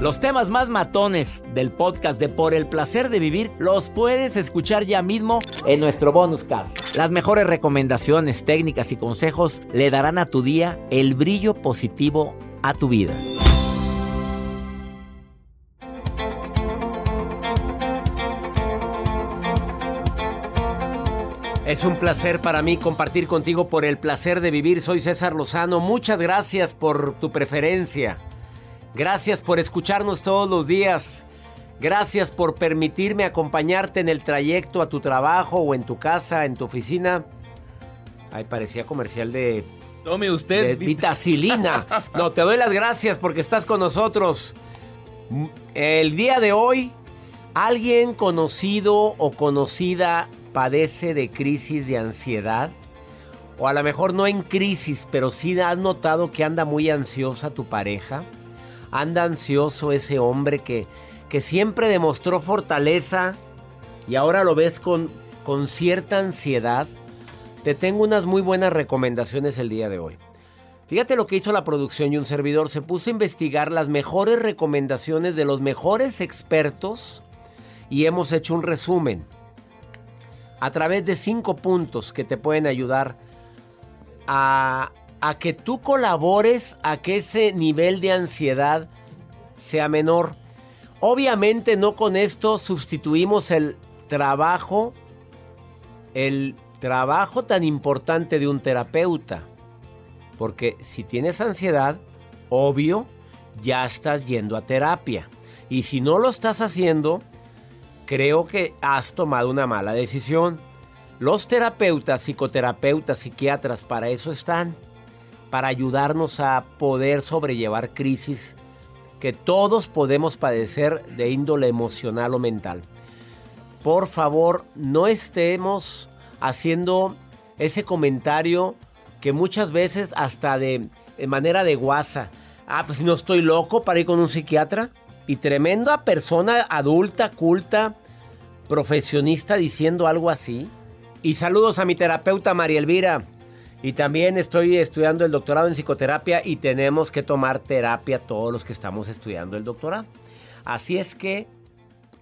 Los temas más matones del podcast de Por el placer de vivir los puedes escuchar ya mismo en nuestro bonus cast. Las mejores recomendaciones, técnicas y consejos le darán a tu día el brillo positivo a tu vida. Es un placer para mí compartir contigo por el placer de vivir. Soy César Lozano. Muchas gracias por tu preferencia. Gracias por escucharnos todos los días. Gracias por permitirme acompañarte en el trayecto a tu trabajo o en tu casa, en tu oficina. Ay, parecía comercial de... Tome usted. De vitacilina. No, te doy las gracias porque estás con nosotros. El día de hoy, alguien conocido o conocida padece de crisis de ansiedad. O a lo mejor no en crisis, pero sí has notado que anda muy ansiosa tu pareja. Anda ansioso ese hombre que, que siempre demostró fortaleza y ahora lo ves con, con cierta ansiedad. Te tengo unas muy buenas recomendaciones el día de hoy. Fíjate lo que hizo la producción y un servidor. Se puso a investigar las mejores recomendaciones de los mejores expertos y hemos hecho un resumen a través de cinco puntos que te pueden ayudar a, a que tú colabores a que ese nivel de ansiedad sea menor. Obviamente no con esto sustituimos el trabajo, el trabajo tan importante de un terapeuta. Porque si tienes ansiedad, obvio, ya estás yendo a terapia. Y si no lo estás haciendo, creo que has tomado una mala decisión. Los terapeutas, psicoterapeutas, psiquiatras, para eso están. Para ayudarnos a poder sobrellevar crisis que todos podemos padecer de índole emocional o mental. Por favor, no estemos haciendo ese comentario que muchas veces hasta de, manera de guasa. Ah, pues no estoy loco para ir con un psiquiatra. Y tremenda persona adulta, culta, profesionista diciendo algo así. Y saludos a mi terapeuta María Elvira. Y también estoy estudiando el doctorado en psicoterapia y tenemos que tomar terapia todos los que estamos estudiando el doctorado. Así es que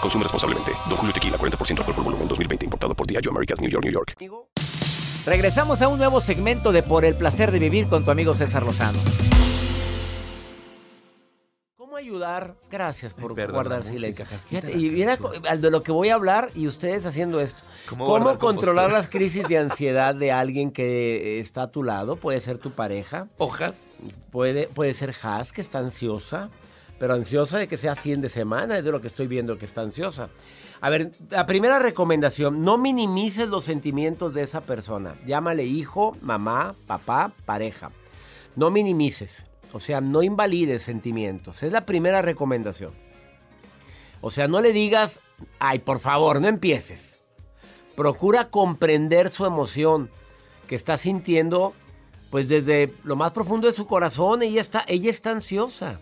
Consume responsablemente. Don Julio Tequila, 40% alcohol por volumen, 2020. Importado por Diageo Americas, New York, New York. Regresamos a un nuevo segmento de Por el Placer de Vivir con tu amigo César Lozano. ¿Cómo ayudar? Gracias por perdona, guardar silencio. Fíjate, y mira de lo que voy a hablar y ustedes haciendo esto. ¿Cómo ¿Cómo, guardar controlar compostura? las crisis de ansiedad de alguien que eh, está a tu lado? Puede ser tu pareja. Hojas. Puede, puede ser Has, que está ansiosa. Pero ansiosa de que sea fin de semana, es de lo que estoy viendo que está ansiosa. A ver, la primera recomendación, no minimices los sentimientos de esa persona. Llámale hijo, mamá, papá, pareja. No minimices, o sea, no invalides sentimientos. Es la primera recomendación. O sea, no le digas, ay, por favor, no empieces. Procura comprender su emoción que está sintiendo, pues desde lo más profundo de su corazón, ella está, ella está ansiosa.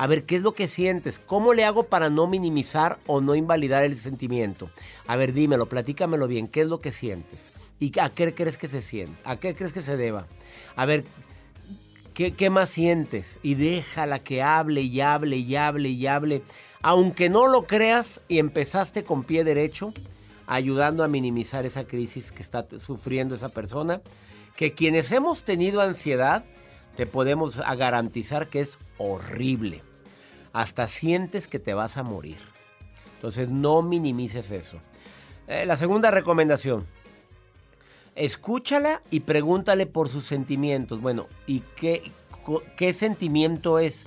A ver, ¿qué es lo que sientes? ¿Cómo le hago para no minimizar o no invalidar el sentimiento? A ver, dímelo, platícamelo bien. ¿Qué es lo que sientes? ¿Y a qué crees que se siente? ¿A qué crees que se deba? A ver, ¿qué, más sientes? Y déjala que hable y hable y hable y hable. Aunque no lo creas y empezaste con pie derecho, ayudando a minimizar esa crisis que está sufriendo esa persona, que quienes hemos tenido ansiedad, te podemos garantizar que es horrible hasta sientes que te vas a morir. Entonces no minimices eso. Eh, la segunda recomendación. Escúchala y pregúntale por sus sentimientos. Bueno, ¿y qué, qué sentimiento es?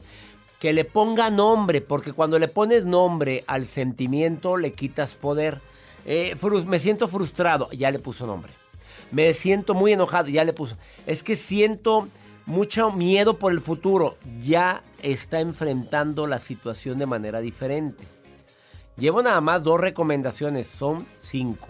Que le ponga nombre, porque cuando le pones nombre al sentimiento le quitas poder. Eh, me siento frustrado, ya le puso nombre. Me siento muy enojado, ya le puso. Es que siento mucho miedo por el futuro, ya está enfrentando la situación de manera diferente. Llevo nada más dos recomendaciones, son cinco.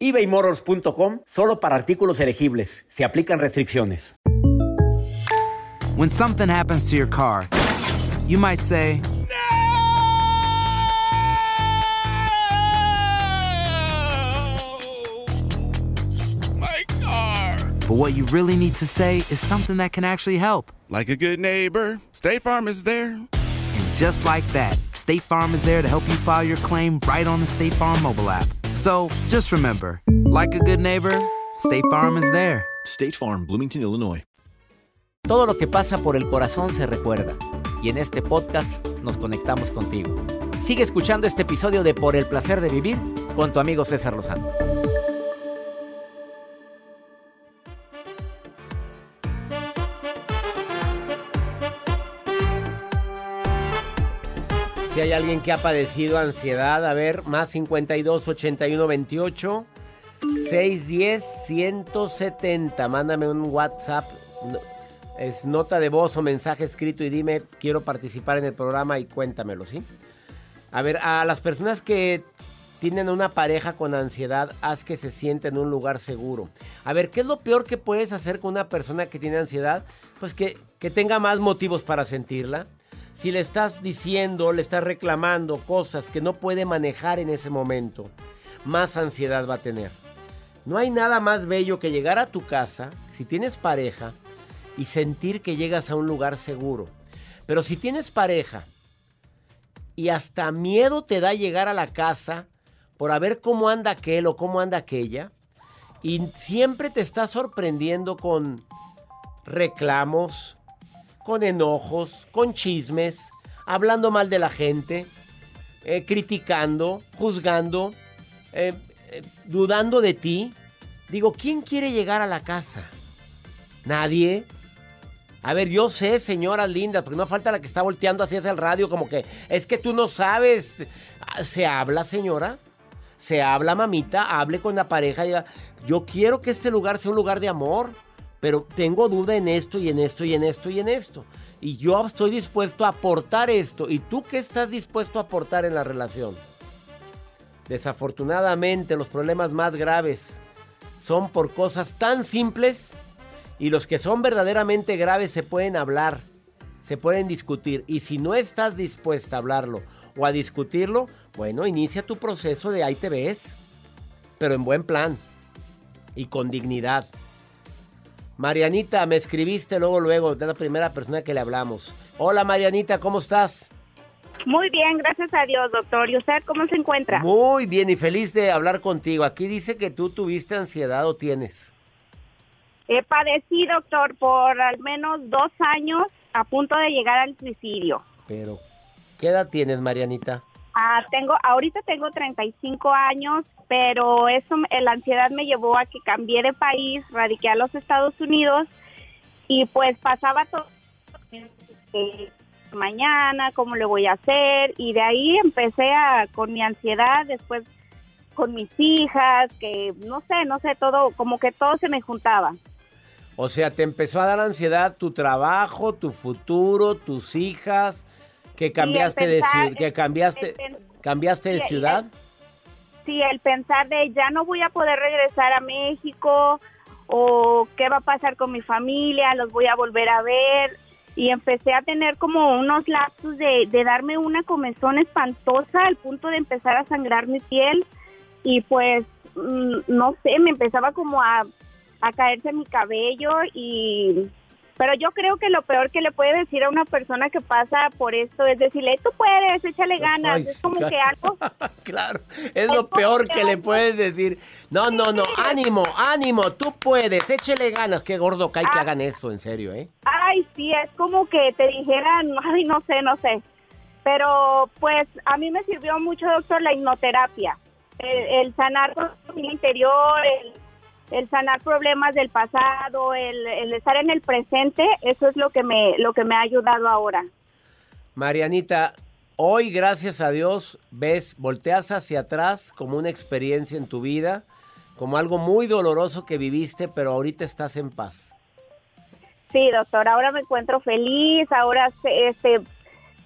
ebaymotors.com solo para artículos elegibles. Se aplican restricciones. When something happens to your car, you might say, My car. But what you really need to say is something that can actually help. Like a good neighbor, State Farm is there. And just like that, State Farm is there to help you file your claim right on the State Farm mobile app. So just remember, like a good neighbor, State Farm is there. State Farm, Bloomington, Illinois. Todo lo que pasa por el corazón se recuerda. Y en este podcast nos conectamos contigo. Sigue escuchando este episodio de Por el placer de vivir con tu amigo César Lozano. Si hay alguien que ha padecido ansiedad, a ver, más 52 81 28 610 170. Mándame un WhatsApp. Es nota de voz o mensaje escrito y dime, quiero participar en el programa y cuéntamelo, ¿sí? A ver, a las personas que tienen una pareja con ansiedad, haz que se sienta en un lugar seguro. A ver, ¿qué es lo peor que puedes hacer con una persona que tiene ansiedad? Pues que, que tenga más motivos para sentirla si le estás diciendo, le estás reclamando cosas que no puede manejar en ese momento, más ansiedad va a tener. No hay nada más bello que llegar a tu casa, si tienes pareja, y sentir que llegas a un lugar seguro. Pero si tienes pareja y hasta miedo te da llegar a la casa por a ver cómo anda aquel o cómo anda aquella, y siempre te está sorprendiendo con reclamos, con enojos, con chismes, hablando mal de la gente, eh, criticando, juzgando, eh, eh, dudando de ti. Digo, ¿quién quiere llegar a la casa? Nadie. A ver, yo sé, señora linda, porque no falta la que está volteando hacia el radio como que es que tú no sabes. Ah, ¿Se habla, señora? ¿Se habla, mamita? Hable con la pareja yo quiero que este lugar sea un lugar de amor pero tengo duda en esto y en esto y en esto y en esto. Y yo estoy dispuesto a aportar esto. ¿Y tú qué estás dispuesto a aportar en la relación? Desafortunadamente los problemas más graves son por cosas tan simples y los que son verdaderamente graves se pueden hablar, se pueden discutir. Y si no estás dispuesta a hablarlo o a discutirlo, bueno, inicia tu proceso de ahí te ves, pero en buen plan y con dignidad. Marianita, me escribiste luego, luego, de la primera persona que le hablamos. Hola Marianita, ¿cómo estás? Muy bien, gracias a Dios, doctor. ¿Y usted cómo se encuentra? Muy bien y feliz de hablar contigo. Aquí dice que tú tuviste ansiedad o tienes. He padecido, doctor, por al menos dos años a punto de llegar al suicidio. Pero, ¿qué edad tienes, Marianita? Ah, tengo, ahorita tengo 35 años, pero eso, la ansiedad me llevó a que cambié de país, radiqué a los Estados Unidos y pues pasaba todo eh, mañana, cómo le voy a hacer y de ahí empecé a con mi ansiedad, después con mis hijas, que no sé, no sé, todo, como que todo se me juntaba. O sea, te empezó a dar ansiedad tu trabajo, tu futuro, tus hijas, que cambiaste de que cambiaste, cambiaste de el- ciudad. Sí, el pensar de ya no voy a poder regresar a México o qué va a pasar con mi familia, los voy a volver a ver. Y empecé a tener como unos lapsos de, de darme una comezón espantosa al punto de empezar a sangrar mi piel. Y pues, mm, no sé, me empezaba como a, a caerse mi cabello y... Pero yo creo que lo peor que le puede decir a una persona que pasa por esto es decirle, tú puedes, échale ganas. Ay, es como claro. que algo claro, es lo peor que le puedes decir. No, no, no, ánimo, ánimo, tú puedes, échele ganas. Qué gordo cae que Ah. hagan eso, en serio, ¿eh? Ay, sí, es como que te dijeran, ay, no sé, no sé. Pero pues a mí me sirvió mucho, doctor, la hipnoterapia. El, el sanar con mi interior, el, el sanar problemas del pasado, el, el estar en el presente, eso es lo que me, lo que me ha ayudado ahora. Marianita, hoy, gracias a Dios, ves, volteas hacia atrás como una experiencia en tu vida, como algo muy doloroso que viviste, pero ahorita estás en paz. Sí, doctor, ahora me encuentro feliz, ahora este,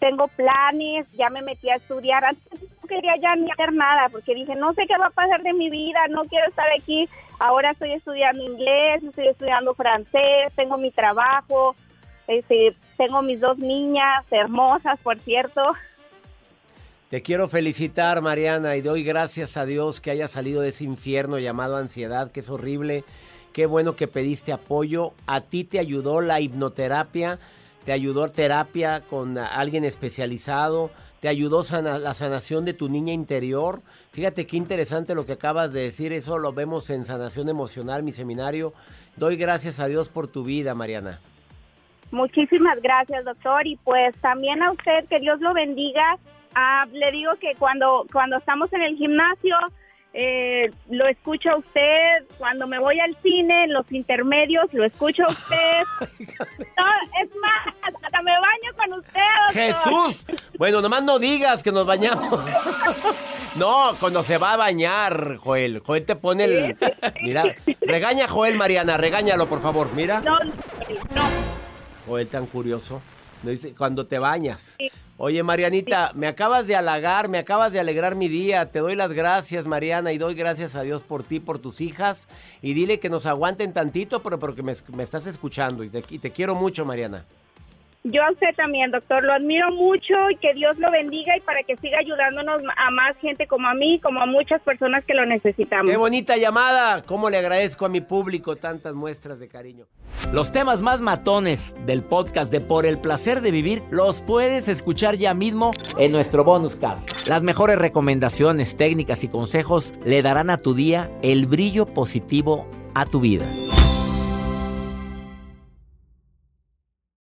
tengo planes, ya me metí a estudiar. Antes no quería ya ni hacer nada porque dije, no sé qué va a pasar de mi vida, no quiero estar aquí. Ahora estoy estudiando inglés, estoy estudiando francés, tengo mi trabajo, este, tengo mis dos niñas hermosas, por cierto. Te quiero felicitar, Mariana, y doy gracias a Dios que hayas salido de ese infierno llamado ansiedad, que es horrible. Qué bueno que pediste apoyo. A ti te ayudó la hipnoterapia, te ayudó terapia con alguien especializado, te ayudó sana- la sanación de tu niña interior. Fíjate qué interesante lo que acabas de decir, eso lo vemos en sanación emocional, mi seminario. Doy gracias a Dios por tu vida, Mariana. Muchísimas gracias, doctor. Y pues también a usted, que Dios lo bendiga. Ah, le digo que cuando, cuando estamos en el gimnasio, eh, lo escucho a usted. Cuando me voy al cine, en los intermedios, lo escucho a usted. No, es más, hasta me baño con usted, doctor. Jesús. Bueno, nomás no digas que nos bañamos. No, cuando se va a bañar, Joel. Joel te pone el... Mira, regaña a Joel, Mariana, regáñalo, por favor. Mira. No, no. Joel tan curioso. Dice, cuando te bañas. Oye, Marianita, me acabas de halagar, me acabas de alegrar mi día. Te doy las gracias, Mariana, y doy gracias a Dios por ti, por tus hijas. Y dile que nos aguanten tantito, pero porque me, me estás escuchando. Y te, y te quiero mucho, Mariana. Yo a usted también, doctor. Lo admiro mucho y que Dios lo bendiga y para que siga ayudándonos a más gente como a mí, como a muchas personas que lo necesitamos. Qué bonita llamada. Cómo le agradezco a mi público tantas muestras de cariño. Los temas más matones del podcast de Por el placer de vivir los puedes escuchar ya mismo en nuestro bonus cast. Las mejores recomendaciones, técnicas y consejos le darán a tu día el brillo positivo a tu vida.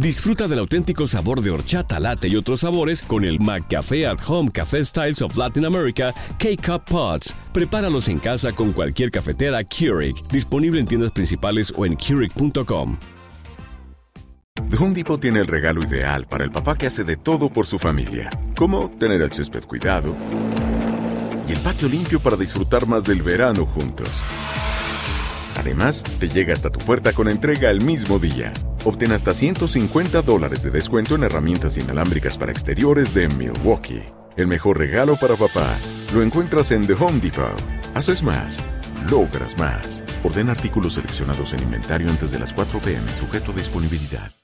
Disfruta del auténtico sabor de horchata, latte y otros sabores con el McCafé at Home Café Styles of Latin America K-Cup Pods. Prepáralos en casa con cualquier cafetera Keurig, disponible en tiendas principales o en Keurig.com. The Home Depot tiene el regalo ideal para el papá que hace de todo por su familia, como tener el césped cuidado y el patio limpio para disfrutar más del verano juntos. Además, te llega hasta tu puerta con entrega el mismo día. Obtén hasta 150 dólares de descuento en herramientas inalámbricas para exteriores de Milwaukee. El mejor regalo para papá lo encuentras en The Home Depot. Haces más, logras más. Orden artículos seleccionados en inventario antes de las 4 pm, sujeto a disponibilidad.